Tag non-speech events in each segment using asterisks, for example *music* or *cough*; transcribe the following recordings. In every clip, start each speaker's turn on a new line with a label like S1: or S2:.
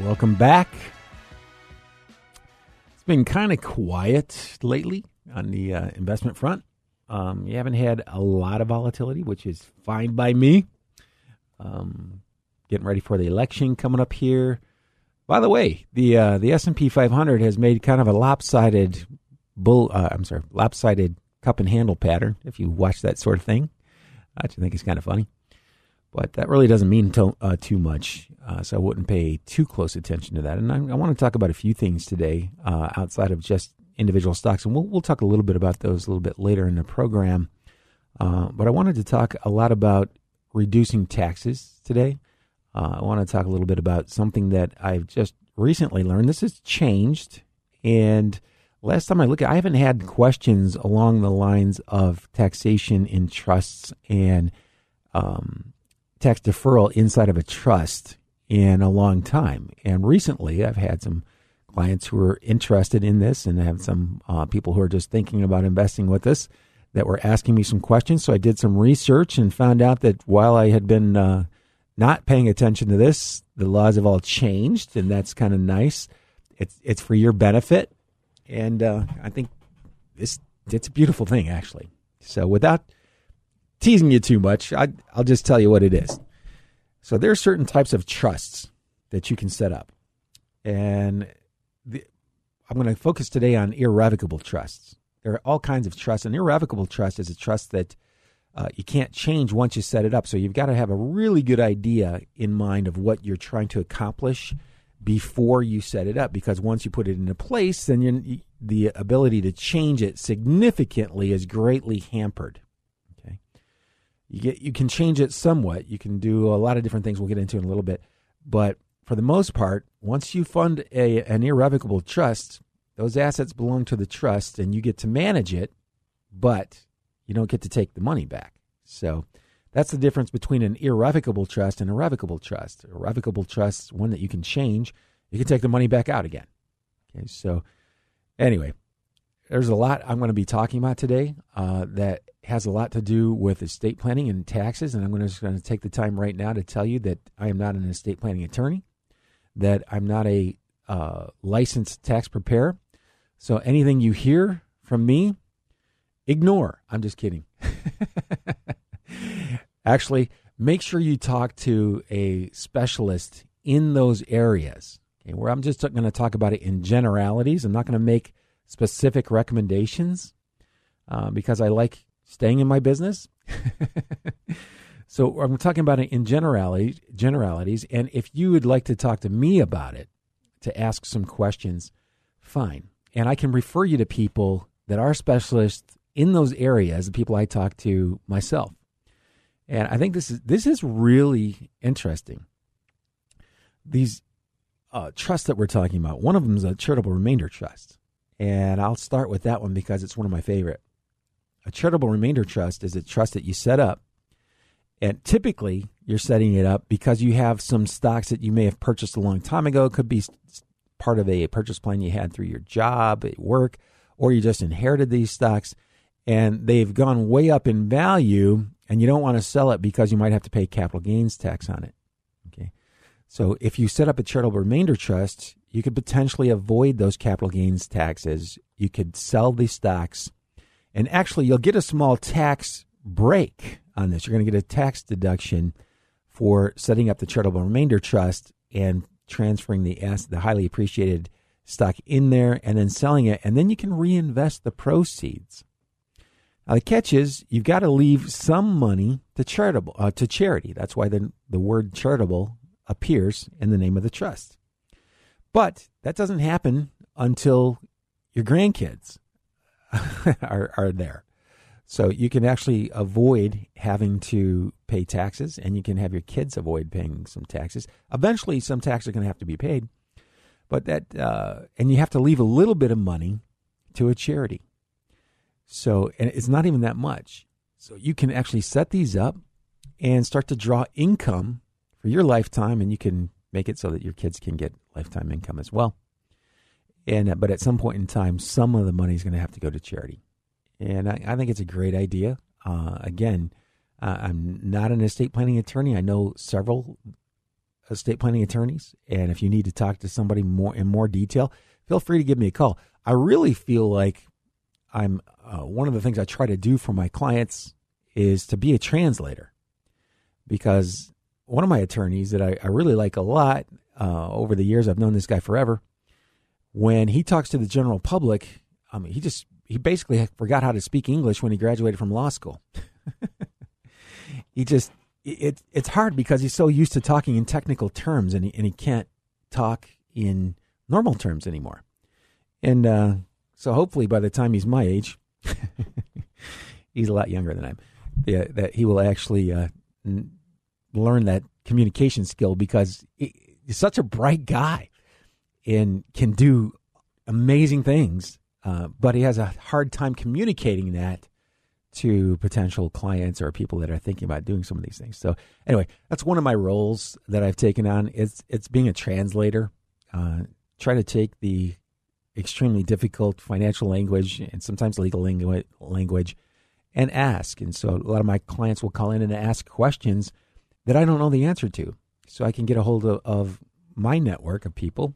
S1: welcome back. It's been kind of quiet lately on the uh, investment front. Um, you haven't had a lot of volatility, which is fine by me. Um, getting ready for the election coming up here. By the way, the uh, the S and P 500 has made kind of a lopsided bull. Uh, I'm sorry, lopsided cup and handle pattern. If you watch that sort of thing, I actually think it's kind of funny. But that really doesn't mean to, uh, too much, uh, so I wouldn't pay too close attention to that. And I, I want to talk about a few things today uh, outside of just individual stocks, and we'll, we'll talk a little bit about those a little bit later in the program. Uh, but I wanted to talk a lot about reducing taxes today. Uh, I want to talk a little bit about something that I've just recently learned. This has changed, and last time I looked, I haven't had questions along the lines of taxation in trusts and um, tax deferral inside of a trust in a long time. And recently, I've had some clients who are interested in this and I have some uh, people who are just thinking about investing with us that were asking me some questions. So I did some research and found out that while I had been uh, not paying attention to this, the laws have all changed, and that's kind of nice. It's it's for your benefit, and uh, I think this it's a beautiful thing actually. So without teasing you too much, I, I'll just tell you what it is. So there are certain types of trusts that you can set up, and the, I'm going to focus today on irrevocable trusts. There are all kinds of trusts. An irrevocable trust is a trust that uh, you can't change once you set it up. So you've got to have a really good idea in mind of what you're trying to accomplish before you set it up. Because once you put it into place, then the ability to change it significantly is greatly hampered. You get you can change it somewhat. You can do a lot of different things. We'll get into in a little bit, but for the most part, once you fund a an irrevocable trust, those assets belong to the trust, and you get to manage it, but you don't get to take the money back. So that's the difference between an irrevocable trust and a revocable trust. A revocable trust, one that you can change, you can take the money back out again. Okay, so anyway, there's a lot I'm going to be talking about today uh, that has a lot to do with estate planning and taxes, and I'm going to just going to take the time right now to tell you that I am not an estate planning attorney, that I'm not a uh, licensed tax preparer. So anything you hear from me, ignore. I'm just kidding. *laughs* Actually, make sure you talk to a specialist in those areas. Okay, where I'm just going to talk about it in generalities. I'm not going to make specific recommendations uh, because I like staying in my business. *laughs* so I'm talking about it in generalities, generalities. And if you would like to talk to me about it, to ask some questions, fine. And I can refer you to people that are specialists in those areas, the people I talk to myself. And I think this is this is really interesting. These uh, trusts that we're talking about, one of them is a charitable remainder trust, and I'll start with that one because it's one of my favorite. A charitable remainder trust is a trust that you set up, and typically you're setting it up because you have some stocks that you may have purchased a long time ago. It could be part of a purchase plan you had through your job at work, or you just inherited these stocks and they've gone way up in value and you don't want to sell it because you might have to pay capital gains tax on it. Okay. So if you set up a charitable remainder trust, you could potentially avoid those capital gains taxes. You could sell these stocks, and actually, you'll get a small tax break on this. You're going to get a tax deduction for setting up the charitable remainder trust and transferring the the highly appreciated stock in there and then selling it, and then you can reinvest the proceeds. Now the catch is you've got to leave some money to charitable uh, to charity. That's why the the word charitable appears in the name of the trust. But that doesn't happen until your grandkids *laughs* are are there. So you can actually avoid having to pay taxes and you can have your kids avoid paying some taxes. Eventually some taxes are going to have to be paid. But that uh, and you have to leave a little bit of money to a charity. So and it's not even that much. So you can actually set these up and start to draw income for your lifetime and you can make it so that your kids can get lifetime income as well. And uh, but at some point in time some of the money is going to have to go to charity and I, I think it's a great idea. Uh, again, uh, I'm not an estate planning attorney. I know several estate planning attorneys, and if you need to talk to somebody more in more detail, feel free to give me a call. I really feel like I'm uh, one of the things I try to do for my clients is to be a translator, because one of my attorneys that I, I really like a lot uh, over the years, I've known this guy forever. When he talks to the general public, I mean, he just he basically forgot how to speak English when he graduated from law school. *laughs* he just it it's hard because he's so used to talking in technical terms and he and he can't talk in normal terms anymore. And uh, so hopefully by the time he's my age, *laughs* he's a lot younger than I'm. Yeah, that he will actually uh, learn that communication skill because he's such a bright guy and can do amazing things uh, but he has a hard time communicating that to potential clients or people that are thinking about doing some of these things. So anyway, that's one of my roles that I've taken on. It's it's being a translator. Uh, try to take the extremely difficult financial language and sometimes legal langu- language and ask. And so a lot of my clients will call in and ask questions that I don't know the answer to. So I can get a hold of, of my network of people,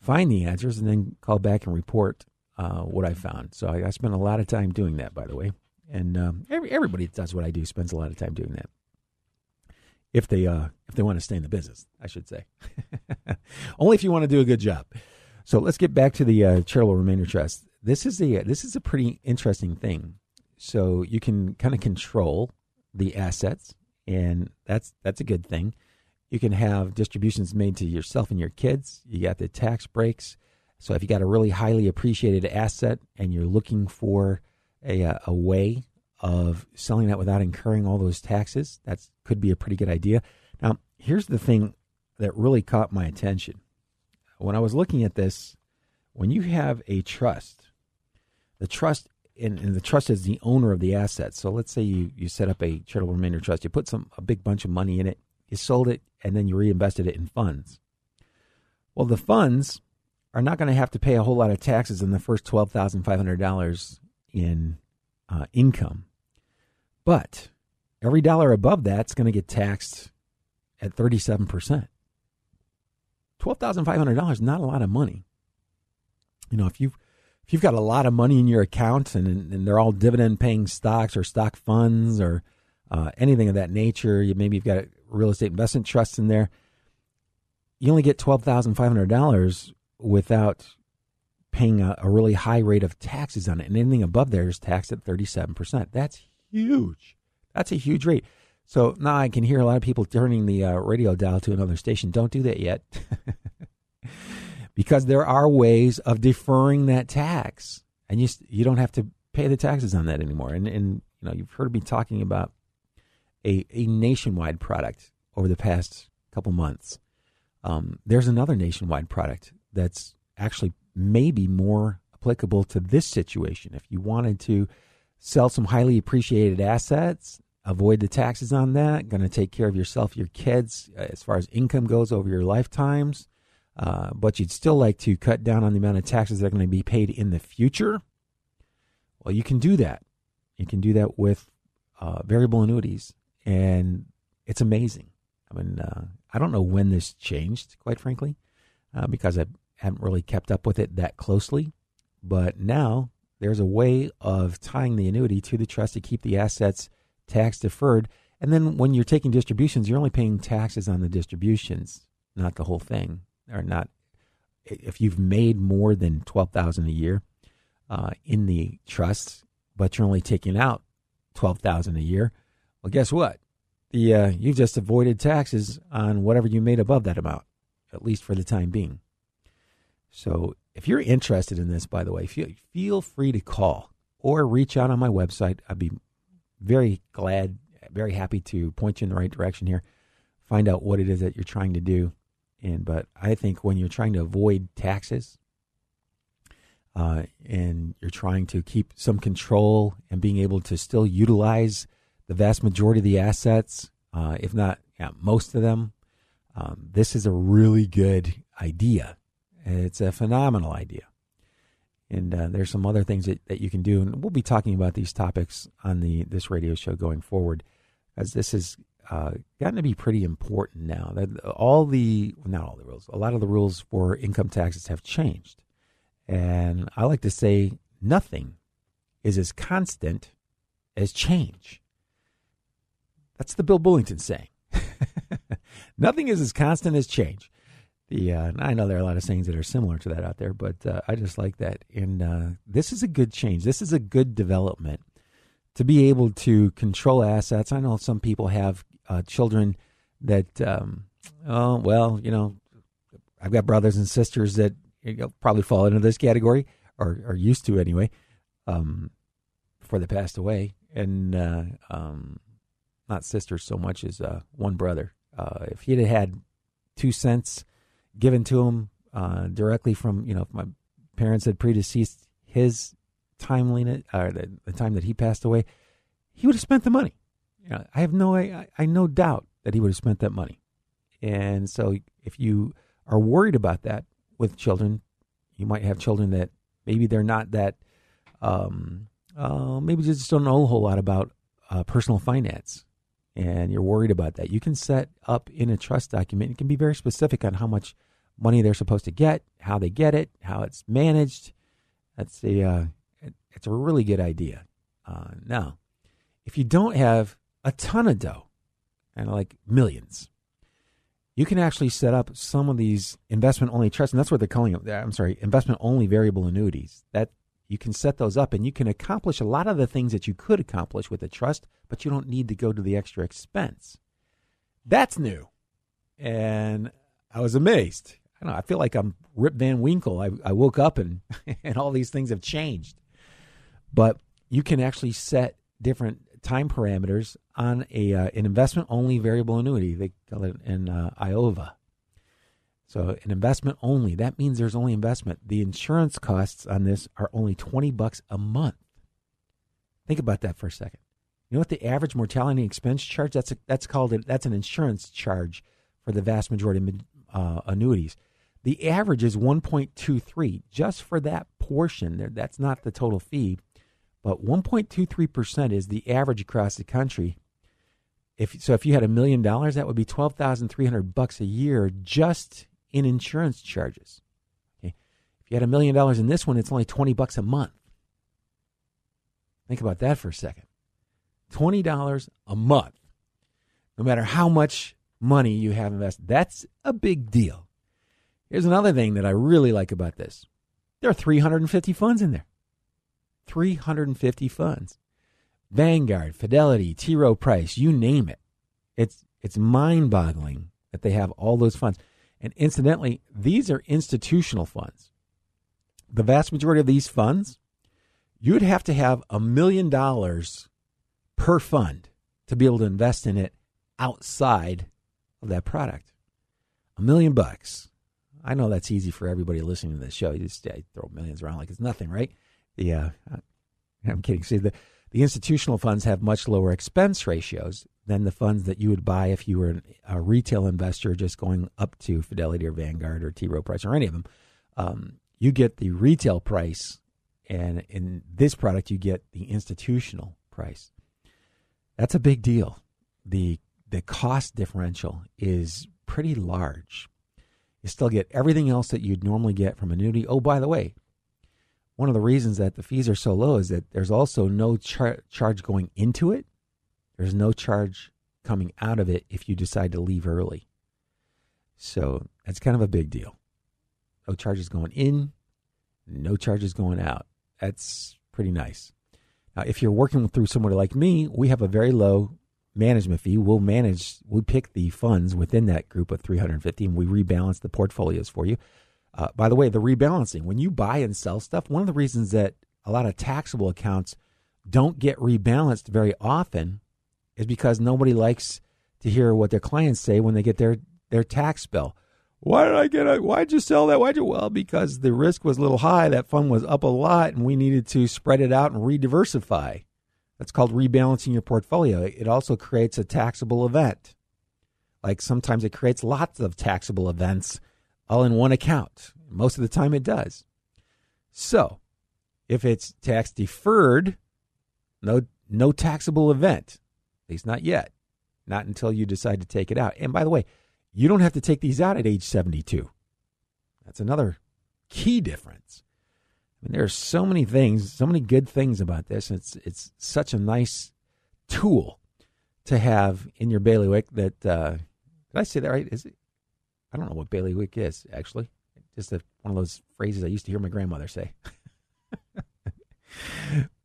S1: find the answers, and then call back and report uh, what I found. So I, I spent a lot of time doing that, by the way. And um, every, everybody that does what I do spends a lot of time doing that. If they uh, if they want to stay in the business, I should say. *laughs* Only if you want to do a good job. So let's get back to the uh, charitable remainder trust. This is a this is a pretty interesting thing. So you can kind of control the assets, and that's that's a good thing. You can have distributions made to yourself and your kids. You got the tax breaks. So if you got a really highly appreciated asset and you're looking for a, uh, a way of selling that without incurring all those taxes, that could be a pretty good idea. Now, here's the thing that really caught my attention. When I was looking at this, when you have a trust, the trust and, and, the trust is the owner of the asset. So let's say you, you set up a charitable remainder trust, you put some a big bunch of money in it, you sold it, and then you reinvested it in funds. Well, the funds are not going to have to pay a whole lot of taxes in the first $12,500 in uh, income. But every dollar above that's going to get taxed at 37%. $12,500 is not a lot of money. You know, if you've if you've got a lot of money in your account and, and they're all dividend paying stocks or stock funds or uh, anything of that nature, you maybe you've got real estate investment trusts in there. You only get twelve thousand five hundred dollars without paying a, a, really high rate of taxes on it. And anything above there is taxed at 37%. That's huge. That's a huge rate. So now I can hear a lot of people turning the uh, radio dial to another station. Don't do that yet. *laughs* because there are ways of deferring that tax. And you, you don't have to pay the taxes on that anymore. And, and you know, you've heard me talking about a, a nationwide product over the past couple months. Um, there's another nationwide product that's actually maybe more applicable to this situation. If you wanted to sell some highly appreciated assets, avoid the taxes on that, going to take care of yourself, your kids, uh, as far as income goes over your lifetimes, uh, but you'd still like to cut down on the amount of taxes that are going to be paid in the future, well, you can do that. You can do that with uh, variable annuities, and it's amazing. I mean, uh, I don't know when this changed, quite frankly, uh, because I haven't really kept up with it that closely. But now there's a way of tying the annuity to the trust to keep the assets tax deferred. And then when you're taking distributions, you're only paying taxes on the distributions, not the whole thing, or not. If you've made more than twelve thousand a year uh, in the trust, but you're only taking out twelve thousand a year, well, guess what? The uh, you've just avoided taxes on whatever you made above that amount, at least for the time being. So if you're interested in this, by the way, feel, feel free to call or reach out on my website. I'd be very glad, very happy to point you in the right direction here. Find out what it is that you're trying to do. And but I think when you're trying to avoid taxes, uh, and you're trying to keep some control and being able to still utilize the vast majority of the assets, uh, if not yeah, most of them, um, this is a really good idea it's a phenomenal idea. And uh, there's some other things that, that you can do. And we'll be talking about these topics on the this radio show going forward, as this has uh, gotten to be pretty important now. That all the not all the rules, a lot of the rules for income taxes have changed, and I like to say nothing is as constant as change. That's the Bill Bullington saying. *laughs* nothing is as constant as change. Yeah, uh, I know there are a lot of sayings that are similar to that out there, but uh, I just like that. And uh, this is a good change. This is a good development to be able to control assets. I know some people have uh, children that, um, oh, well, you know, I've got brothers and sisters that you know, probably fall into this category or are used to anyway, um, before they passed away. And uh, um, not sisters so much as uh, one brother. if he'd had two cents given to him uh, directly from you know if my parents had predeceased his time limit or the, the, time that he passed away, he would have spent the money. You know, I have no I, I no doubt that he would have spent that money. And so if you are worried about that with children, you might have children that maybe they're not that um, uh, maybe just don't know a whole lot about uh, personal finance and you're worried about that, you can set up in a trust document. It can be very specific on how much money they're supposed to get, how they get it, how it's managed. That's a uh, it's a really good idea. Uh, now, if you don't have a ton of dough, and like millions, you can actually set up some of these investment only trusts, and that's what they're calling it. I'm sorry, investment only variable annuities. That you can set those up and you can accomplish a lot of the things that you could accomplish with a trust, but you don't need to go to the extra expense. That's new. And I was amazed. I know, I feel like I'm Rip Van Winkle. I, I woke up and, *laughs* and all these things have changed. But you can actually set different time parameters on a uh, an investment only variable annuity. They call it an uh, IOVA. So an investment only, that means there's only investment. The insurance costs on this are only 20 bucks a month. Think about that for a second. You know what the average mortality expense charge? That's a, that's called a, that's an insurance charge for the vast majority of uh, annuities. The average is 1.23 just for that portion. That's not the total fee, but 1.23% is the average across the country. If so, if you had a million dollars, that would be 12,300 bucks a year just in insurance charges. Okay? If you had a million dollars in this one, it's only 20 bucks a month. Think about that for a second. $20 a month. No matter how much money you have invested. That's a big deal. Here's another thing that I really like about this. There are 350 funds in there. 350 funds. Vanguard, Fidelity, T. Rowe Price, you name it. It's it's mind-boggling that they have all those funds. And incidentally, these are institutional funds. The vast majority of these funds, you'd have to have a million dollars per fund to be able to invest in it outside of that product. A million bucks. I know that's easy for everybody listening to this show. You just throw millions around like it's nothing, right? Yeah, I'm kidding. See, the, the institutional funds have much lower expense ratios than the funds that you would buy if you were a retail investor just going up to Fidelity or Vanguard or T. Rowe Price or any of them. Um, you get the retail price, and in this product, you get the institutional price. That's a big deal. The the cost differential is pretty large. You still get everything else that you'd normally get from annuity. Oh, by the way, one of the reasons that the fees are so low is that there's also no char- charge going into it. There's no charge coming out of it if you decide to leave early. So that's kind of a big deal. No charges going in, no charges going out. That's pretty nice. Now, if you're working through somebody like me, we have a very low management fee. We'll manage, we pick the funds within that group of 350 and we rebalance the portfolios for you. Uh, by the way, the rebalancing, when you buy and sell stuff, one of the reasons that a lot of taxable accounts don't get rebalanced very often is because nobody likes to hear what their clients say when they get their, their tax bill. Why did I get a, why'd you sell that? Why'd you? Well, because the risk was a little high. That fund was up a lot and we needed to spread it out and re-diversify. That's called rebalancing your portfolio. It also creates a taxable event. Like sometimes it creates lots of taxable events all in one account. Most of the time it does. So, if it's tax deferred, no no taxable event. At least not yet. Not until you decide to take it out. And by the way, you don't have to take these out at age 72. That's another key difference. I mean, there are so many things, so many good things about this. It's it's such a nice tool to have in your bailiwick. That uh, did I say that right? Is it? I don't know what bailiwick is actually. Just a, one of those phrases I used to hear my grandmother say. *laughs*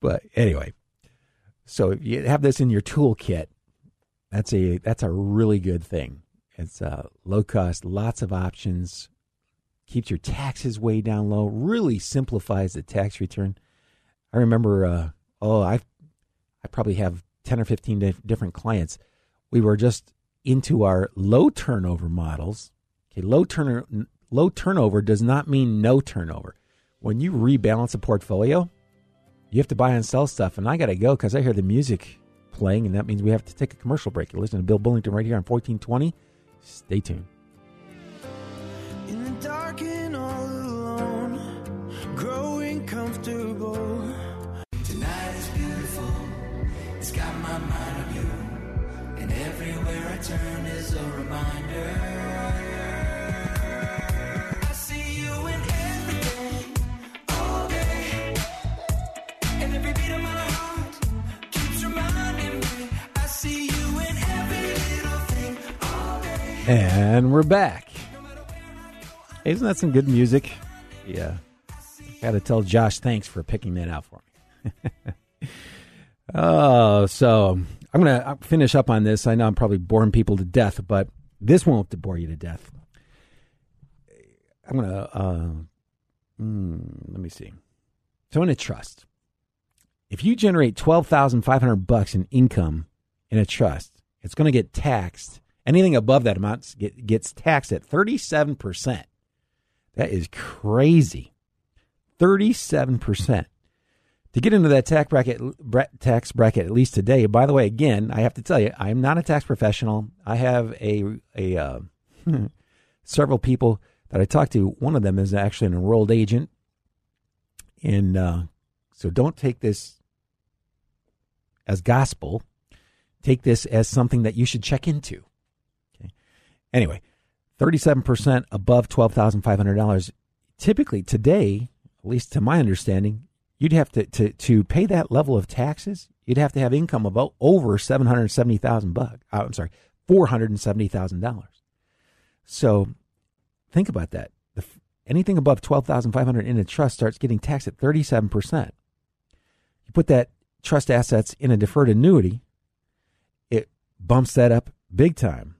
S1: but anyway, so if you have this in your toolkit, that's a that's a really good thing. It's uh, low cost, lots of options, keeps your taxes way down low, really simplifies the tax return. I remember, uh, oh, I I probably have 10 or 15 different clients. We were just into our low turnover models. Okay, low turner low turnover does not mean no turnover. When you rebalance a portfolio, you have to buy and sell stuff, and I got to go because I hear the music playing, and that means we have to take a commercial break. You're listening to Bill Bullington right here on 1420. Stay tuned. comfortable. Tonight is beautiful. It's got my mind you. And everywhere I turn is a reminder. And we're back. Isn't that some good music? Yeah. Got to tell Josh thanks for picking that out for me. *laughs* oh, so I'm going to finish up on this. I know I'm probably boring people to death, but this won't bore you to death. I'm going to, uh, mm, let me see. So in a trust, if you generate 12,500 bucks in income in a trust, it's going to get taxed. Anything above that amount gets taxed at 37%. That is crazy. 37%. To get into that tax bracket, tax bracket, at least today, by the way, again, I have to tell you, I'm not a tax professional. I have a, a uh, *laughs* several people that I talk to. One of them is actually an enrolled agent. And uh, so don't take this as gospel. Take this as something that you should check into. Anyway, 37% above $12,500. Typically today, at least to my understanding, you'd have to, to, to pay that level of taxes, you'd have to have income of over 770,000 bucks. Oh, uh, I'm sorry, $470,000. So think about that. The, anything above 12,500 in a trust starts getting taxed at 37%. You put that trust assets in a deferred annuity, it bumps that up big time.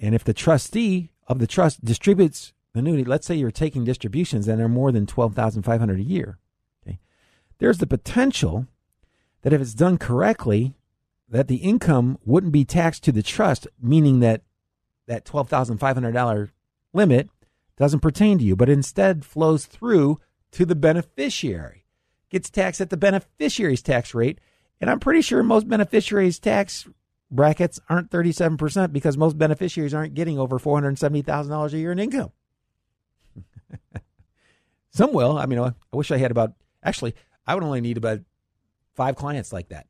S1: And if the trustee of the trust distributes the annuity, let's say you're taking distributions and they're more than 12,500 a year. Okay? There's the potential that if it's done correctly, that the income wouldn't be taxed to the trust, meaning that that $12,500 limit doesn't pertain to you, but instead flows through to the beneficiary. Gets taxed at the beneficiary's tax rate. And I'm pretty sure most beneficiaries' tax brackets aren't 37% because most beneficiaries aren't getting over $470,000 a year in income. *laughs* Some will. I mean, I wish I had about, actually, I would only need about five clients like that.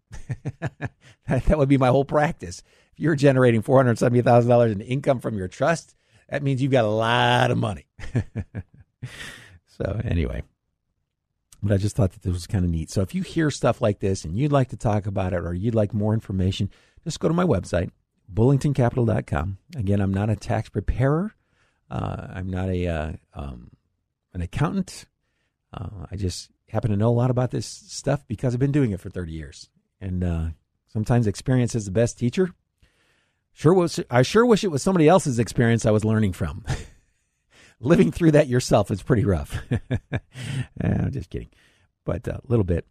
S1: *laughs* that would be my whole practice. If you're generating $470,000 in income from your trust, that means you've got a lot of money. *laughs* so, anyway, but I just thought that this was kind of neat. So, if you hear stuff like this and you'd like to talk about it or you'd like more information, just go to my website, bullingtoncapital.com. Again, I'm not a tax preparer, uh, I'm not a uh, um, an accountant. Uh, I just happen to know a lot about this stuff because I've been doing it for 30 years. And uh, sometimes experience is the best teacher. Sure was, I sure wish it was somebody else's experience I was learning from. *laughs* Living through that yourself is pretty rough. *laughs* I'm just kidding, but a little bit.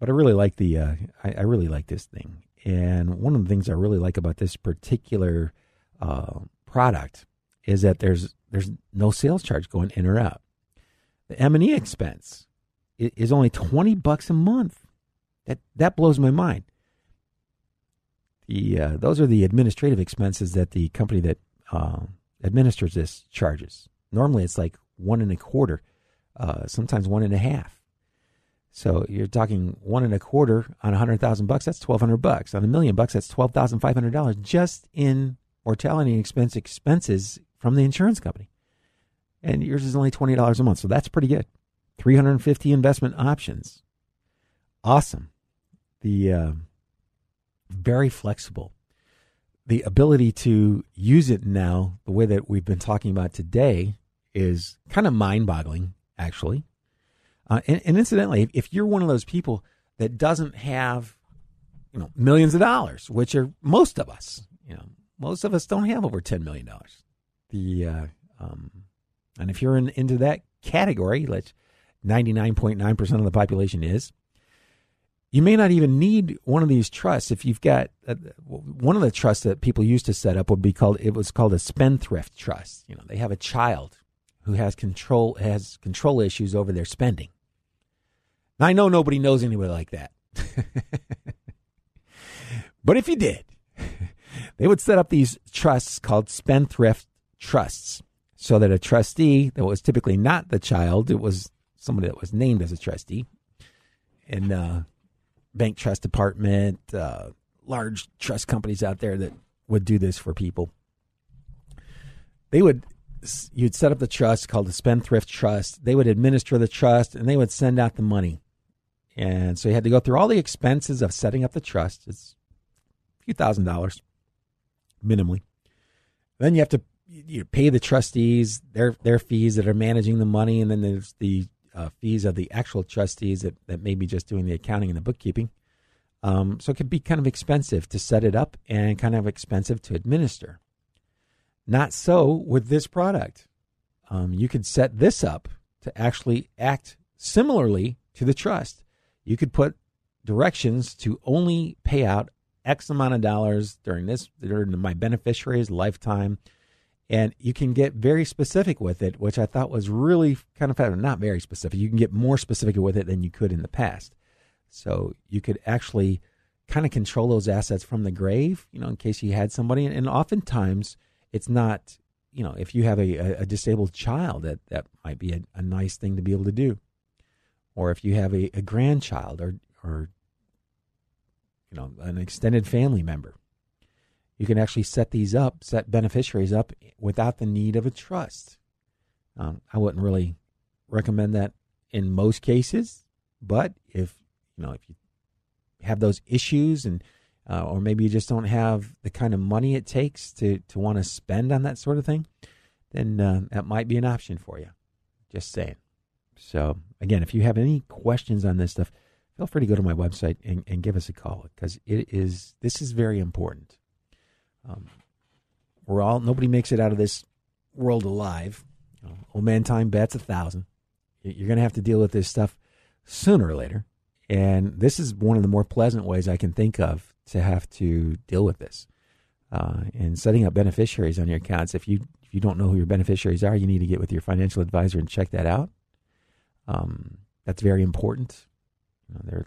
S1: But I really like the, uh, I, I, really like this thing. And one of the things I really like about this particular uh, product is that there's there's no sales charge going in or out. The M and E expense is only twenty bucks a month. That that blows my mind. The uh, those are the administrative expenses that the company that uh, administers this charges. Normally, it's like one and a quarter, uh, sometimes one and a half. So you're talking one and a quarter on a hundred thousand bucks. That's twelve hundred bucks. On a million bucks, that's twelve thousand five hundred dollars just in mortality expense expenses from the insurance company. And yours is only twenty dollars a month, so that's pretty good. Three hundred and fifty investment options. Awesome. The uh, very flexible. The ability to use it now, the way that we've been talking about today, is kind of mind boggling, actually. Uh, and, and, incidentally, if you're one of those people that doesn't have, you know, millions of dollars, which are most of us, you know, most of us don't have over ten million dollars. The uh, um, and if you're in, into that category, let's ninety nine point nine percent of the population is, you may not even need one of these trusts if you've got uh, one of the trusts that people used to set up would be called it was called a spendthrift trust you know they have a child who has control has control issues over their spending now i know nobody knows anybody like that *laughs* but if you did *laughs* they would set up these trusts called spendthrift trusts so that a trustee that was typically not the child it was somebody that was named as a trustee and uh, bank trust department, uh, large trust companies out there that would do this for people. They would you'd set up the trust called the spendthrift trust. They would administer the trust and they would send out the money. And so you had to go through all the expenses of setting up the trust. It's a few thousand dollars minimally. Then you have to you pay the trustees their their fees that are managing the money, and then there's the uh, fees of the actual trustees that, that may be just doing the accounting and the bookkeeping. Um, so it can be kind of expensive to set it up and kind of expensive to administer. Not so with this product. Um, you could set this up to actually act similarly to the trust. You could put directions to only pay out X amount of dollars during this during my beneficiary's lifetime and you can get very specific with it, which I thought was really kind of not very specific. You can get more specific with it than you could in the past. So you could actually kind of control those assets from the grave, you know, in case you had somebody. And oftentimes it's not, you know, if you have a, a disabled child, that, that might be a, a, nice thing to be able to do. Or if you have a, a grandchild or, or, you know, an extended family member you can actually set these up, set beneficiaries up without the need of a trust. Um, I wouldn't really recommend that in most cases, but if you know if you have those issues and uh, or maybe you just don't have the kind of money it takes to to want to spend on that sort of thing, then uh, that might be an option for you. Just saying. So again, if you have any questions on this stuff, feel free to go to my website and, and give us a call because it is this is very important. Um, we're all nobody makes it out of this world alive. You know, old man time bets a thousand. You're going to have to deal with this stuff sooner or later, and this is one of the more pleasant ways I can think of to have to deal with this. Uh, and setting up beneficiaries on your accounts. If you if you don't know who your beneficiaries are, you need to get with your financial advisor and check that out. Um, that's very important. You know, they're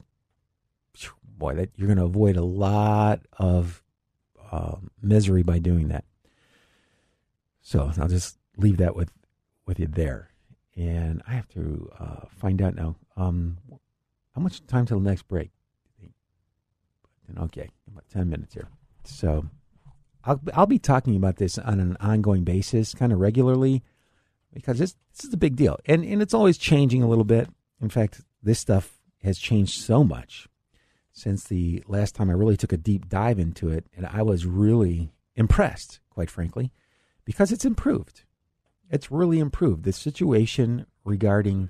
S1: boy, that you're going to avoid a lot of uh, misery by doing that. So I'll just leave that with with you there. And I have to uh, find out now um, how much time till the next break. Okay, about ten minutes here. So I'll, I'll be talking about this on an ongoing basis, kind of regularly, because this, this is a big deal. And, and it's always changing a little bit. In fact, this stuff has changed so much since the last time I really took a deep dive into it. And I was really impressed, quite frankly, because it's improved. It's really improved. The situation regarding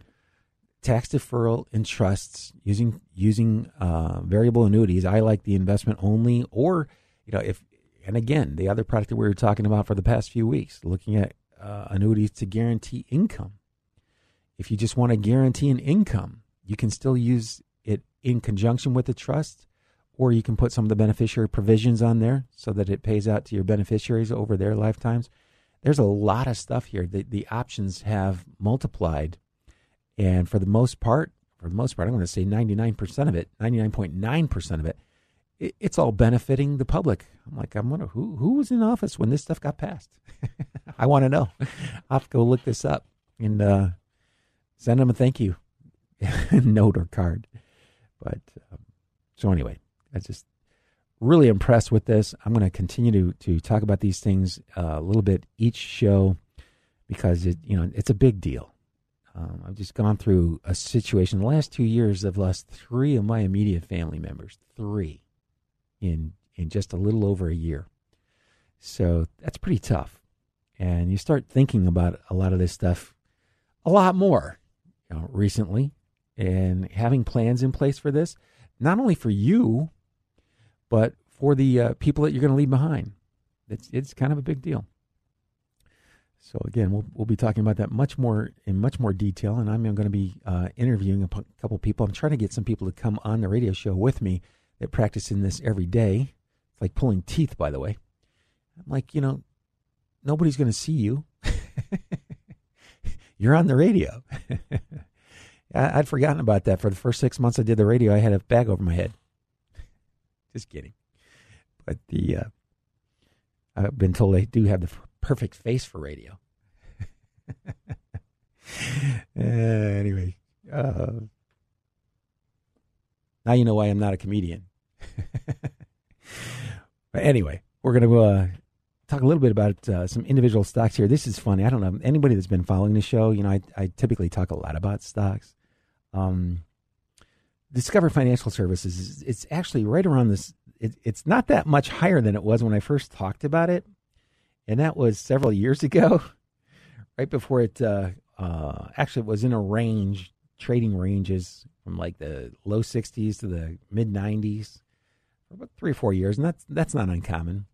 S1: tax deferral in trusts using using uh, variable annuities. I like the investment only, or you know, if and again, the other product that we were talking about for the past few weeks, looking at uh, annuities to guarantee income. If you just want to guarantee an income, you can still use it in conjunction with the trust, or you can put some of the beneficiary provisions on there so that it pays out to your beneficiaries over their lifetimes. There's a lot of stuff here. The, the options have multiplied. And for the most part, for the most part, I'm going to say 99% of it, 99.9% of it, it, it's all benefiting the public. I'm like, I'm wondering who, who was in office when this stuff got passed? *laughs* I want to know. I'll have to go look this up and uh, send them a thank you *laughs* note or card. But um, so anyway, I just really impressed with this. I'm going to continue to to talk about these things uh, a little bit each show because it you know it's a big deal. Um, I've just gone through a situation. The last two years, I've lost three of my immediate family members. Three in in just a little over a year. So that's pretty tough. And you start thinking about a lot of this stuff a lot more you know, recently and having plans in place for this, not only for you, but for the uh, people that you're going to leave behind. It's it's kind of a big deal. So again, we'll we'll be talking about that much more in much more detail, and I'm going to be uh, interviewing a p- couple people. I'm trying to get some people to come on the radio show with me that practice in this every day. It's like pulling teeth, by the way. I'm like, you know, nobody's going to see you. *laughs* You're on the radio. *laughs* I, would forgotten about that. For the first six months I did the radio, I had a bag over my head. *laughs* Just kidding. But the uh, I've been told I do have the perfect face for radio. *laughs* uh, anyway, uh, now you know why I'm not a comedian. *laughs* but anyway, we're going to uh, talk a little bit about uh, some individual stocks here. This is funny. I don't know anybody that's been following the show. You know, I, I typically talk a lot about stocks. Um, Discover Financial Services. It's actually right around this. It, it's not that much higher than it was when I first talked about it, and that was several years *laughs* ago, right before it. Uh, uh, actually, was in a range, trading ranges from like the low 60s to the mid 90s for about three or four years, and that's that's not uncommon.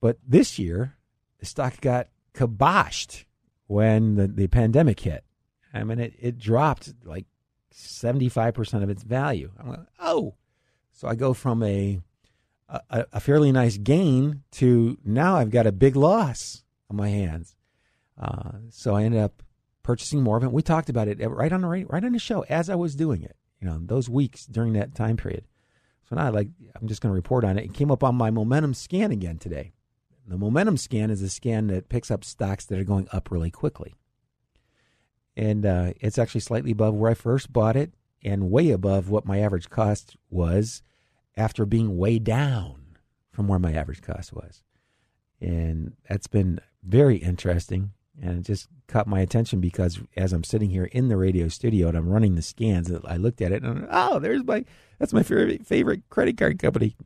S1: But this year, the stock got kiboshed when the, the pandemic hit. I mean, it, it dropped like 75% of its value. I'm like, oh. So I go from a, a, a fairly nice gain to now I've got a big loss on my hands. Uh, so I ended up purchasing more of it. We talked about it right on the right on the show as I was doing it. You know, those weeks during that time period. So now, I like, I'm just going to report on it. It came up on my momentum scan again today. The momentum scan is a scan that picks up stocks that are going up really quickly and uh, it's actually slightly above where I first bought it and way above what my average cost was after being way down from where my average cost was. And that's been very interesting. And it just caught my attention because as I'm sitting here in the radio studio and I'm running the scans, I looked at it and oh, there's my that's my favorite favorite credit card company,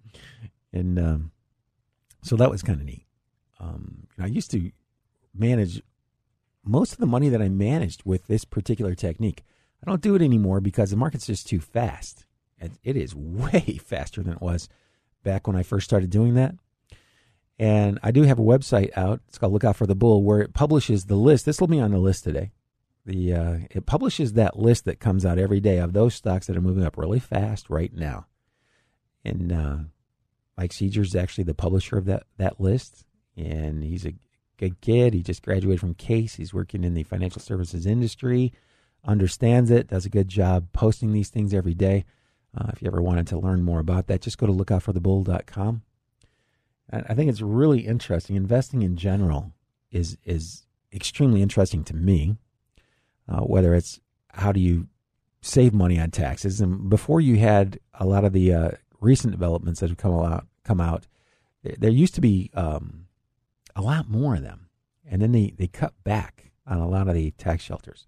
S1: and um, so that was kind of neat. Um, I used to manage most of the money that I managed with this particular technique, I don't do it anymore because the market's just too fast. It is way *laughs* faster than it was back when I first started doing that. And I do have a website out. It's called Look Out for the Bull, where it publishes the list. This will be on the list today. The uh, it publishes that list that comes out every day of those stocks that are moving up really fast right now. And uh, Mike Seegers is actually the publisher of that that list, and he's a good kid. He just graduated from Case. He's working in the financial services industry, understands it, does a good job posting these things every day. Uh, if you ever wanted to learn more about that, just go to lookoutforthebull.com. I think it's really interesting. Investing in general is is extremely interesting to me. Uh, whether it's how do you save money on taxes, and before you had a lot of the uh, recent developments that have come out, come out, there, there used to be um, a lot more of them, and then they they cut back on a lot of the tax shelters,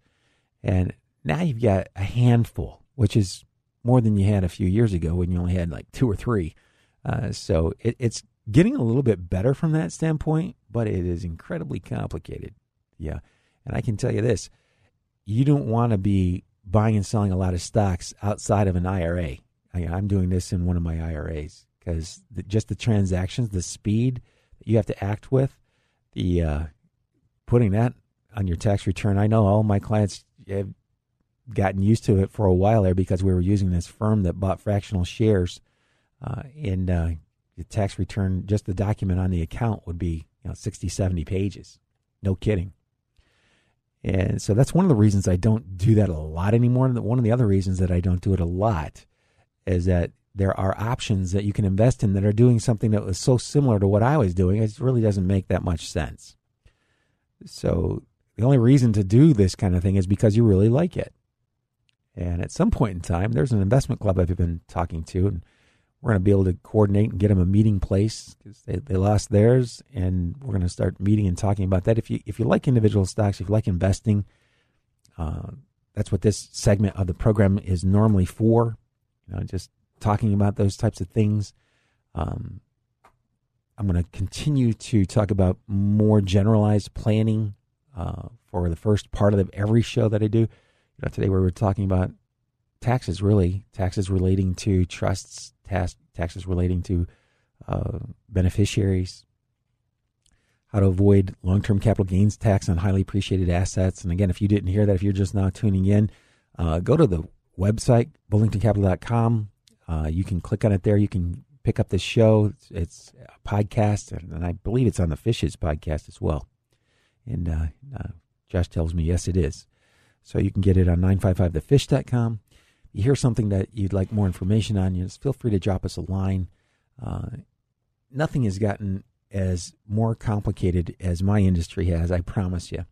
S1: and now you've got a handful, which is more than you had a few years ago when you only had like two or three. Uh, so it, it's getting a little bit better from that standpoint, but it is incredibly complicated. Yeah. And I can tell you this you don't want to be buying and selling a lot of stocks outside of an IRA. I, am doing this in one of my IRAs because just the transactions, the speed that you have to act with, the uh, putting that on your tax return. I know all my clients have gotten used to it for a while there because we were using this firm that bought fractional shares, uh, and uh, the tax return, just the document on the account would be you know 60, 70 pages. No kidding. And so that's one of the reasons I don't do that a lot anymore. And one of the other reasons that I don't do it a lot is that there are options that you can invest in that are doing something that was so similar to what I was doing. It really doesn't make that much sense. So the only reason to do this kind of thing is because you really like it. And at some point in time, there's an investment club I've been talking to, and we're going to be able to coordinate and get them a meeting place because they, they lost theirs, and we're going to start meeting and talking about that. If you if you like individual stocks, if you like investing, uh, that's what this segment of the program is normally for. You know, just talking about those types of things. Um, I'm going to continue to talk about more generalized planning uh, for the first part of every show that I do. Know, today we were talking about taxes, really taxes relating to trusts, tax, taxes relating to uh, beneficiaries, how to avoid long term capital gains tax on highly appreciated assets. And again, if you didn't hear that, if you're just now tuning in, uh, go to the website, bullingtoncapital.com. Uh, you can click on it there. You can pick up the show. It's, it's a podcast, and I believe it's on the Fishes podcast as well. And uh, uh, Josh tells me, yes, it is. So you can get it on 955thefish.com If you hear something that you'd like more information on, just feel free to drop us a line. Uh, nothing has gotten as more complicated as my industry has, I promise you.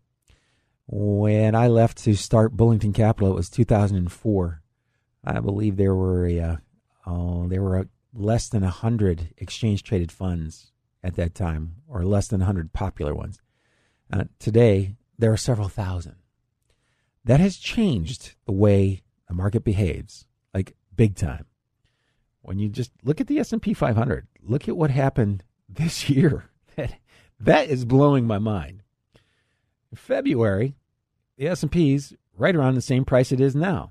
S1: When I left to start Bullington Capital, it was 2004. I believe there were a, uh, oh, there were a, less than 100 exchange traded funds at that time, or less than 100 popular ones. Uh, today, there are several thousand. That has changed the way the market behaves like big time. When you just look at the S&P 500, look at what happened *laughs* this year. That that is blowing my mind. In February, the S&P's right around the same price it is now.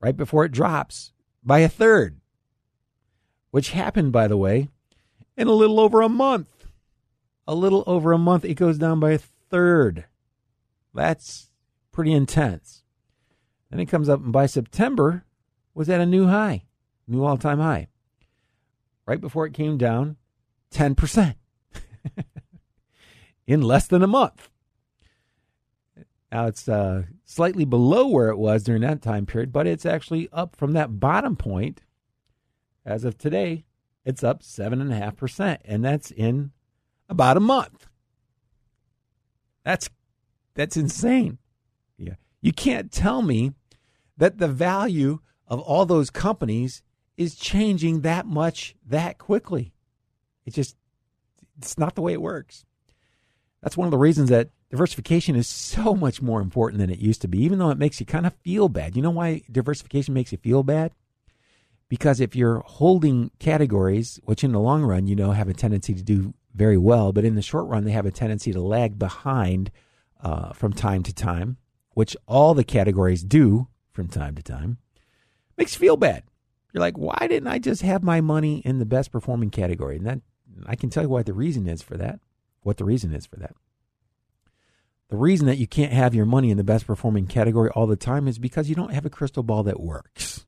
S1: Right before it drops by a third. Which happened by the way in a little over a month. A little over a month it goes down by a third. That's pretty intense. Then it comes up, and by September, was at a new high, new all time high. Right before it came down, 10% *laughs* in less than a month. Now it's uh, slightly below where it was during that time period, but it's actually up from that bottom point. As of today, it's up 7.5%, and that's in about a month. That's that's insane. You can't tell me that the value of all those companies is changing that much that quickly. It just it's not the way it works. That's one of the reasons that diversification is so much more important than it used to be, even though it makes you kind of feel bad. You know why diversification makes you feel bad? Because if you're holding categories, which in the long run, you know, have a tendency to do very well, but in the short run, they have a tendency to lag behind uh, from time to time, which all the categories do from time to time. Makes you feel bad. You're like, why didn't I just have my money in the best performing category? And that I can tell you what the reason is for that. What the reason is for that. The reason that you can't have your money in the best performing category all the time is because you don't have a crystal ball that works.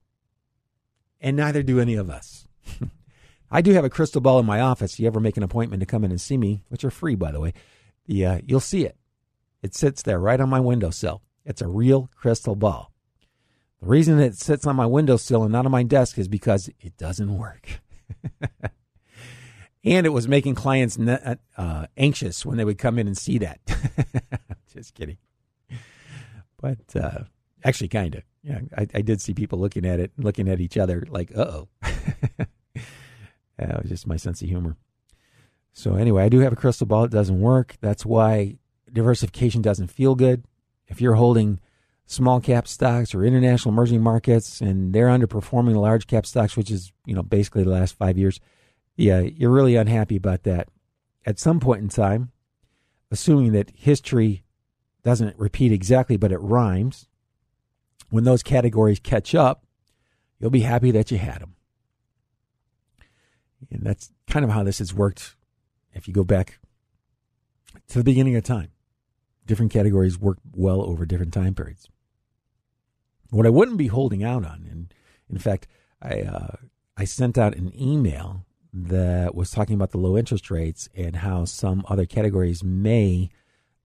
S1: And neither do any of us. *laughs* I do have a crystal ball in my office. You ever make an appointment to come in and see me, which are free, by the way, uh, you'll see it. It sits there right on my windowsill. It's a real crystal ball. The reason it sits on my windowsill and not on my desk is because it doesn't work. *laughs* and it was making clients ne- uh, anxious when they would come in and see that. *laughs* Just kidding. But uh, actually, kind of. Yeah, I, I, did see people looking at it, looking at each other like, uh oh. it was just my sense of humor. So anyway, I do have a crystal ball. It doesn't work. That's why diversification doesn't feel good. If you're holding small cap stocks or international emerging markets and they're underperforming large cap stocks, which is, you know, basically the last five years, yeah, you're really unhappy about that. At some point in time, assuming that history doesn't repeat exactly, but it rhymes, when those categories catch up, you'll be happy that you had them. And that's kind of how this has worked if you go back to the beginning of time. Different categories work well over different time periods. What I wouldn't be holding out on, and in fact, I uh, I sent out an email that was talking about the low interest rates and how some other categories may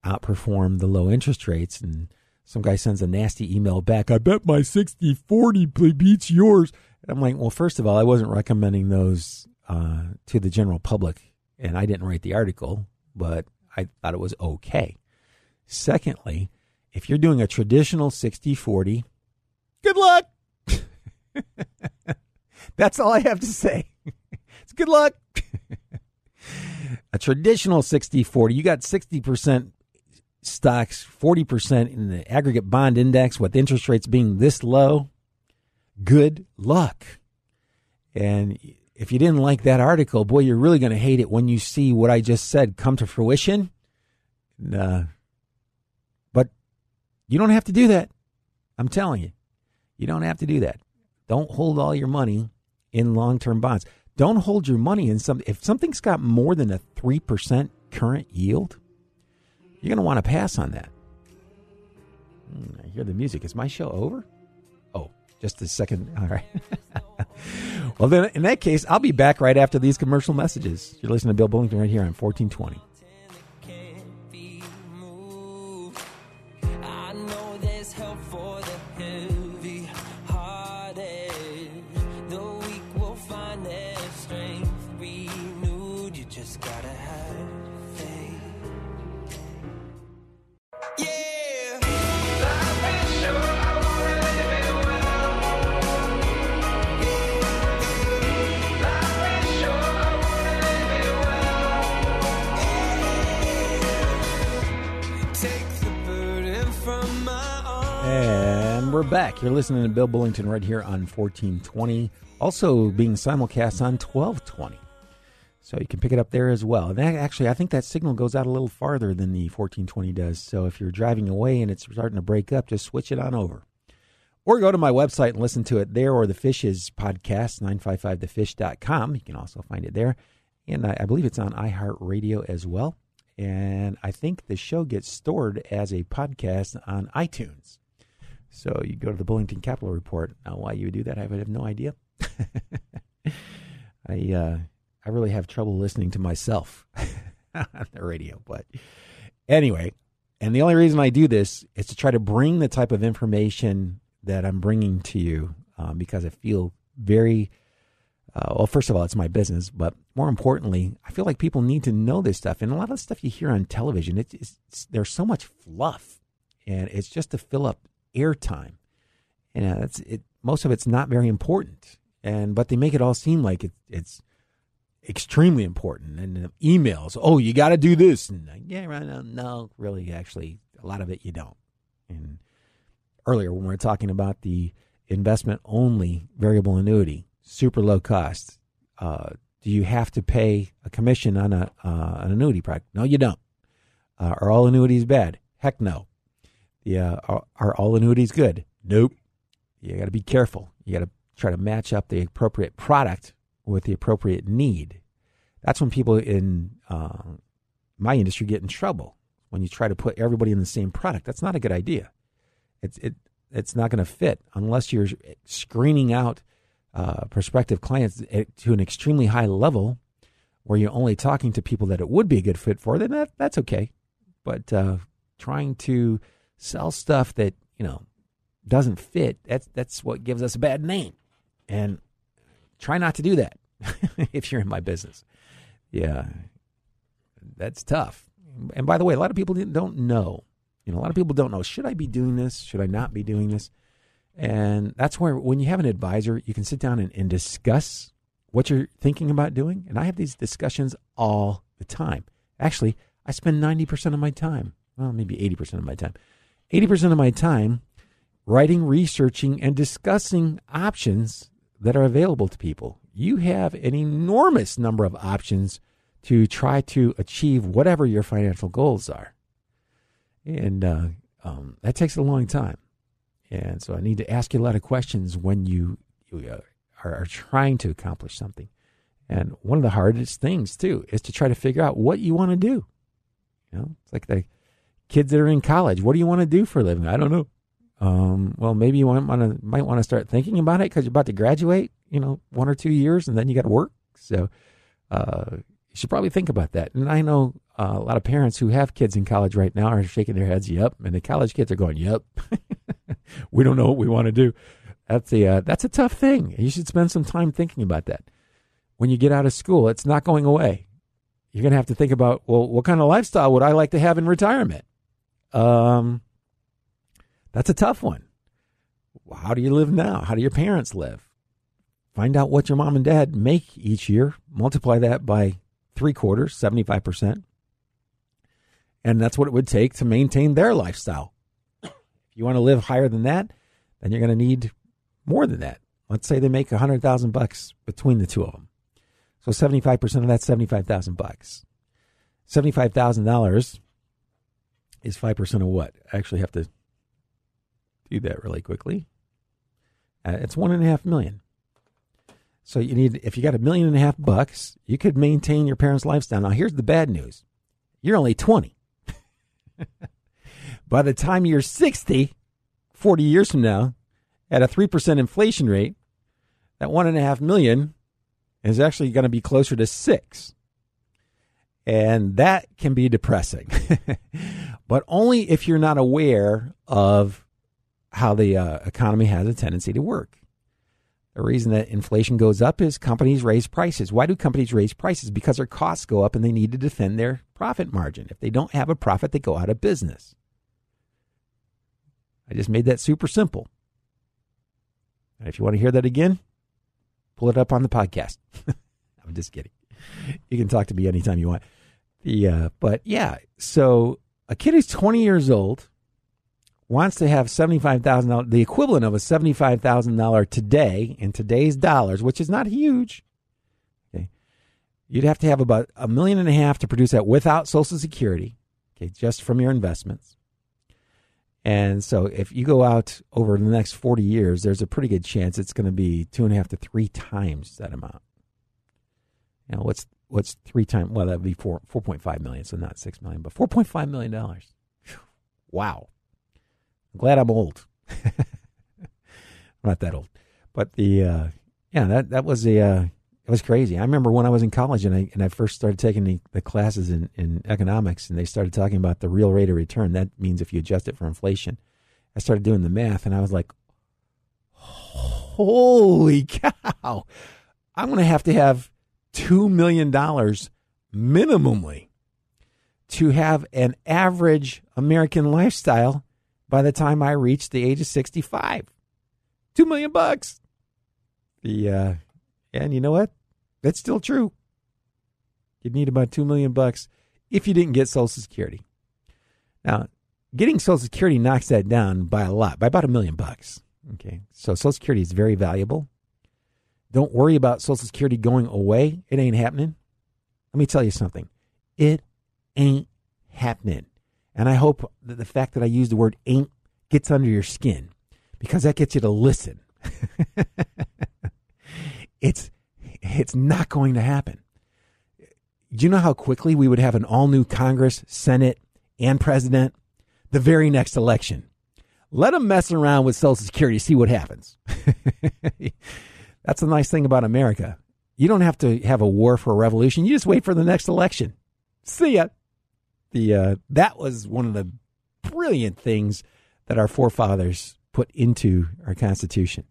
S1: outperform the low interest rates. And some guy sends a nasty email back. I bet my 60 40 beats yours. And I'm like, well, first of all, I wasn't recommending those uh, to the general public, and I didn't write the article, but I thought it was okay. Secondly, if you're doing a traditional 60 40, Good luck. *laughs* That's all I have to say. it's good luck. *laughs* a traditional 60 40, you got 60% stocks, 40% in the aggregate bond index with interest rates being this low. Good luck. And if you didn't like that article, boy, you're really going to hate it when you see what I just said come to fruition. But you don't have to do that. I'm telling you. You don't have to do that. Don't hold all your money in long term bonds. Don't hold your money in some. If something's got more than a 3% current yield, you're going to want to pass on that. Hmm, I hear the music. Is my show over? Oh, just a second. *laughs* All right. *laughs* well, then in that case, I'll be back right after these commercial messages. You're listening to Bill Bullington right here on 1420. Back. You're listening to Bill Bullington right here on 1420, also being simulcast on 1220. So you can pick it up there as well. And actually, I think that signal goes out a little farther than the 1420 does. So if you're driving away and it's starting to break up, just switch it on over. Or go to my website and listen to it there or the Fishes podcast, 955thefish.com. You can also find it there. And I, I believe it's on iHeartRadio as well. And I think the show gets stored as a podcast on iTunes. So you go to the Bullington Capital Report. Now, why you would do that, I would have no idea. *laughs* I uh, I really have trouble listening to myself *laughs* on the radio, but anyway, and the only reason I do this is to try to bring the type of information that I'm bringing to you um, because I feel very uh, well. First of all, it's my business, but more importantly, I feel like people need to know this stuff. And a lot of the stuff you hear on television, it's, it's there's so much fluff, and it's just to fill up airtime. And uh, that's it. Most of it's not very important, and but they make it all seem like it, it's extremely important. And uh, emails, oh, you got to do this, and uh, yeah, right. No, no, really, actually, a lot of it you don't. And earlier when we were talking about the investment only variable annuity, super low cost. Uh, do you have to pay a commission on a uh, an annuity product? No, you don't. Uh, are all annuities bad? Heck no. Yeah, are, are all annuities good? Nope. You got to be careful. You got to try to match up the appropriate product with the appropriate need. That's when people in uh, my industry get in trouble when you try to put everybody in the same product. That's not a good idea. It's it it's not going to fit unless you're screening out uh, prospective clients to an extremely high level, where you're only talking to people that it would be a good fit for. Then that that's okay. But uh, trying to sell stuff that you know doesn't fit. That's that's what gives us a bad name. And try not to do that *laughs* if you're in my business. Yeah, that's tough. And by the way, a lot of people don't know. You know, a lot of people don't know. Should I be doing this? Should I not be doing this? And that's where, when you have an advisor, you can sit down and, and discuss what you're thinking about doing. And I have these discussions all the time. Actually, I spend 90% of my time, well, maybe 80% of my time, 80% of my time writing, researching, and discussing options that are available to people. You have an enormous number of options to try to achieve whatever your financial goals are. And uh, um, that takes a long time. And so I need to ask you a lot of questions when you, you uh, are, are trying to accomplish something. And one of the hardest things, too, is to try to figure out what you want to do. You know, it's like the kids that are in college. What do you want to do for a living? I don't know. Um, well, maybe you want, want to might want to start thinking about it because you're about to graduate. You know, one or two years, and then you got to work. So uh, you should probably think about that. And I know uh, a lot of parents who have kids in college right now are shaking their heads, "Yep," and the college kids are going, "Yep." *laughs* we don't know what we want to do. That's a uh, that's a tough thing. You should spend some time thinking about that. When you get out of school, it's not going away. You're going to have to think about, well, what kind of lifestyle would I like to have in retirement? Um, that's a tough one. How do you live now? How do your parents live? Find out what your mom and dad make each year, multiply that by three quarters, 75%. And that's what it would take to maintain their lifestyle. If you want to live higher than that, then you're going to need more than that. Let's say they make a hundred thousand bucks between the two of them. So seventy five percent of that seventy five thousand bucks. Seventy five thousand dollars is five percent of what? I actually have to do that really quickly. Uh, it's one and a half million. So you need if you got a million and a half bucks, you could maintain your parents' lifestyle. Now here's the bad news. You're only 20. *laughs* By the time you're 60, 40 years from now, at a 3% inflation rate, that one and a half million is actually going to be closer to six. And that can be depressing, *laughs* but only if you're not aware of how the uh, economy has a tendency to work. The reason that inflation goes up is companies raise prices. Why do companies raise prices? Because their costs go up and they need to defend their profit margin. If they don't have a profit, they go out of business. I just made that super simple. And if you want to hear that again, pull it up on the podcast. *laughs* I'm just kidding. You can talk to me anytime you want. Uh, but yeah, so a kid who's 20 years old wants to have $75,000, the equivalent of a $75,000 today in today's dollars, which is not huge. Okay. You'd have to have about a million and a half to produce that without Social Security, okay, just from your investments. And so if you go out over the next 40 years, there's a pretty good chance it's going to be two and a half to three times that amount. Now, what's what's three times? Well, that'd be four 4.5 million, so not 6 million, but 4.5 million dollars. Wow. I'm glad I'm old. *laughs* I'm not that old, but the uh, yeah that that was a uh, it was crazy. I remember when I was in college and I and I first started taking the, the classes in, in economics and they started talking about the real rate of return. That means if you adjust it for inflation. I started doing the math and I was like, holy cow! I'm going to have to have two million dollars minimally to have an average American lifestyle by the time I reach the age of 65. Two million bucks. The uh, and you know what? That's still true. You'd need about two million bucks if you didn't get Social Security. Now, getting Social Security knocks that down by a lot, by about a million bucks. Okay, so Social Security is very valuable. Don't worry about Social Security going away. It ain't happening. Let me tell you something. It ain't happening. And I hope that the fact that I use the word ain't gets under your skin because that gets you to listen. *laughs* it's it's not going to happen. Do you know how quickly we would have an all new Congress, Senate, and president the very next election? Let them mess around with Social Security, see what happens. *laughs* That's the nice thing about America. You don't have to have a war for a revolution. You just wait for the next election. See ya the uh, that was one of the brilliant things that our forefathers put into our Constitution.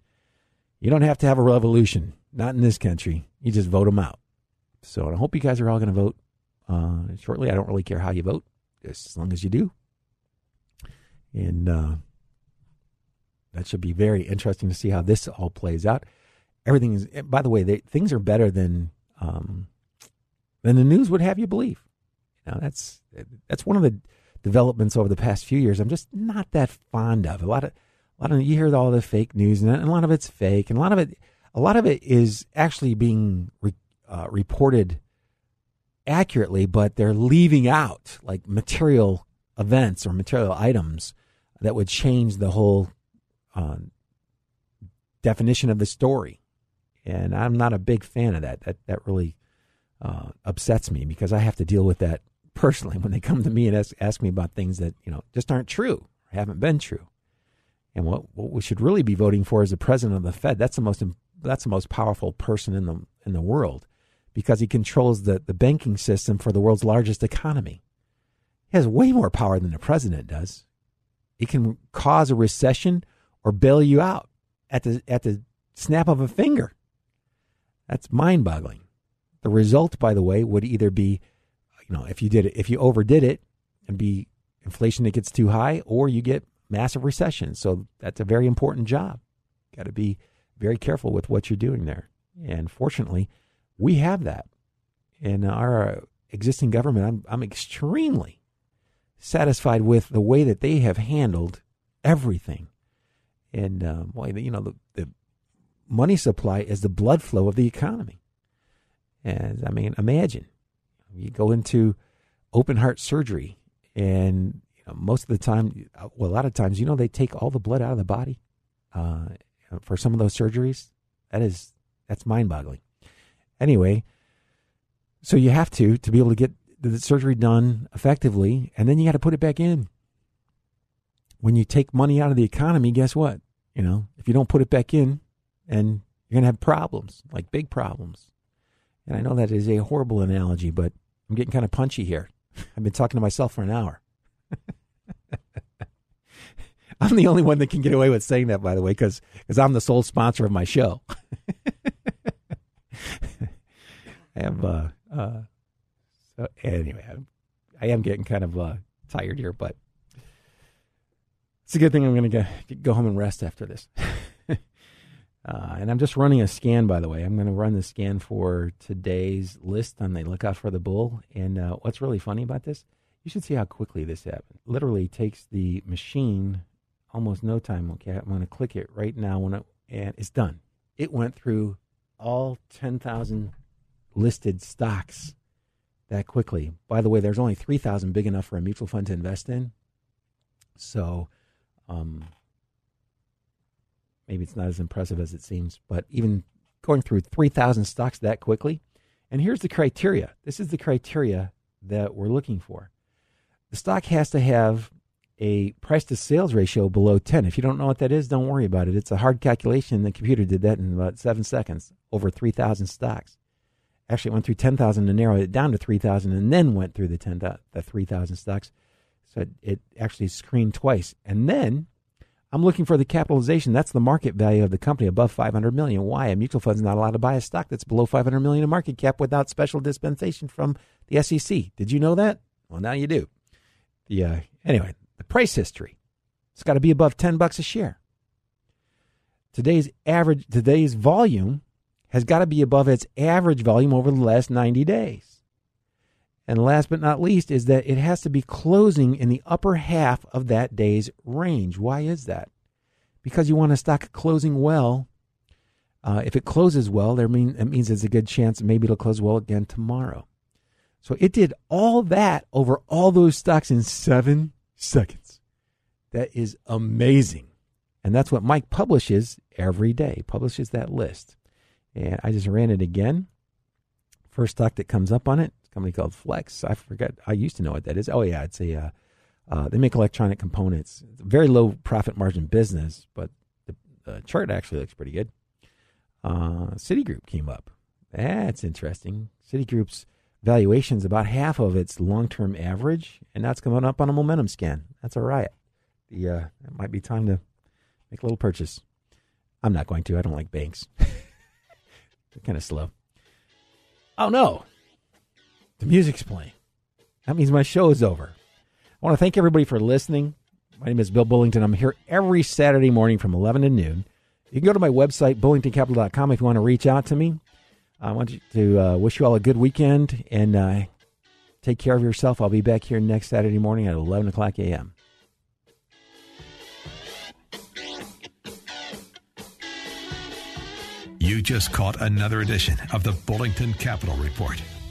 S1: You don't have to have a revolution, not in this country. You just vote them out. So I hope you guys are all going to vote uh, shortly. I don't really care how you vote, as long as you do. And uh, that should be very interesting to see how this all plays out. Everything is, by the way, they, things are better than um, than the news would have you believe. You know, that's that's one of the developments over the past few years. I'm just not that fond of a lot of a lot of you hear all the fake news, and a lot of it's fake, and a lot of it a lot of it is actually being re, uh, reported accurately, but they're leaving out like material events or material items that would change the whole uh, definition of the story. And I'm not a big fan of that. That that really uh, upsets me because I have to deal with that *laughs* personally when they come to me and ask, ask me about things that you know just aren't true or haven't been true. And what what we should really be voting for is the president of the Fed. That's the most that's the most powerful person in the in the world because he controls the, the banking system for the world's largest economy. He has way more power than the president does. He can cause a recession or bail you out at the at the snap of a finger. That's mind-boggling. The result, by the way, would either be, you know, if you did it, if you overdid it, and be inflation that gets too high, or you get massive recession. So that's a very important job. Got to be very careful with what you're doing there. And fortunately, we have that in our existing government. I'm I'm extremely satisfied with the way that they have handled everything. And um, well, you know, the money supply is the blood flow of the economy. And I mean, imagine you go into open heart surgery, and you know, most of the time, well, a lot of times, you know, they take all the blood out of the body uh, for some of those surgeries. That is that's mind boggling. Anyway, so you have to to be able to get the surgery done effectively, and then you got to put it back in. When you take money out of the economy, guess what? You know, if you don't put it back in, and you're going to have problems, like big problems. And I know that is a horrible analogy, but I'm getting kind of punchy here. *laughs* I've been talking to myself for an hour. *laughs* I'm the only one that can get away with saying that, by the way, because I'm the sole sponsor of my show. *laughs* I have, uh, uh, so anyway, I'm, I am getting kind of uh, tired here, but it's a good thing I'm going to go home and rest after this. Uh, and I'm just running a scan, by the way. I'm going to run the scan for today's list on the lookout for the bull. And uh, what's really funny about this, you should see how quickly this happened. Literally takes the machine almost no time. Okay, I'm going to click it right now when it, and it's done. It went through all 10,000 listed stocks that quickly. By the way, there's only 3,000 big enough for a mutual fund to invest in. So, um, maybe it's not as impressive as it seems, but even going through 3,000 stocks that quickly. And here's the criteria this is the criteria that we're looking for. The stock has to have a price to sales ratio below 10. If you don't know what that is, don't worry about it. It's a hard calculation. The computer did that in about seven seconds over 3,000 stocks. Actually, it went through 10,000 to narrow it down to 3,000 and then went through the 10, the 3,000 stocks. So it, it actually screened twice. And then I'm looking for the capitalization. That's the market value of the company above 500 million. Why? A mutual fund is not allowed to buy a stock that's below 500 million in market cap without special dispensation from the SEC. Did you know that? Well, now you do. The uh, anyway, the price history. It's got to be above 10 bucks a share. Today's average today's volume has got to be above its average volume over the last 90 days. And last but not least is that it has to be closing in the upper half of that day's range. Why is that? Because you want a stock closing well. Uh, if it closes well, there mean it means there's a good chance maybe it'll close well again tomorrow. So it did all that over all those stocks in seven seconds. That is amazing. And that's what Mike publishes every day, publishes that list. And I just ran it again. First stock that comes up on it, company called Flex. I forget. I used to know what that is. Oh yeah, it's a. Uh, uh, they make electronic components. Very low profit margin business, but the, chart actually looks pretty good. Uh, Citigroup came up. That's interesting. Citigroup's valuation is about half of its long term average, and that's coming up on a momentum scan. That's a riot. The uh, it might be time to make a little purchase. I'm not going to. I don't like banks. *laughs* They're kind of slow. Oh no, the music's playing. That means my show is over. I want to thank everybody for listening. My name is Bill Bullington. I'm here every Saturday morning from 11 to noon. You can go to my website, bullingtoncapital.com, if you want to reach out to me. I want to uh, wish you all a good weekend and uh, take care of yourself. I'll be back here next Saturday morning at 11 o'clock a.m.
S2: You just caught another edition of the Bullington Capital Report,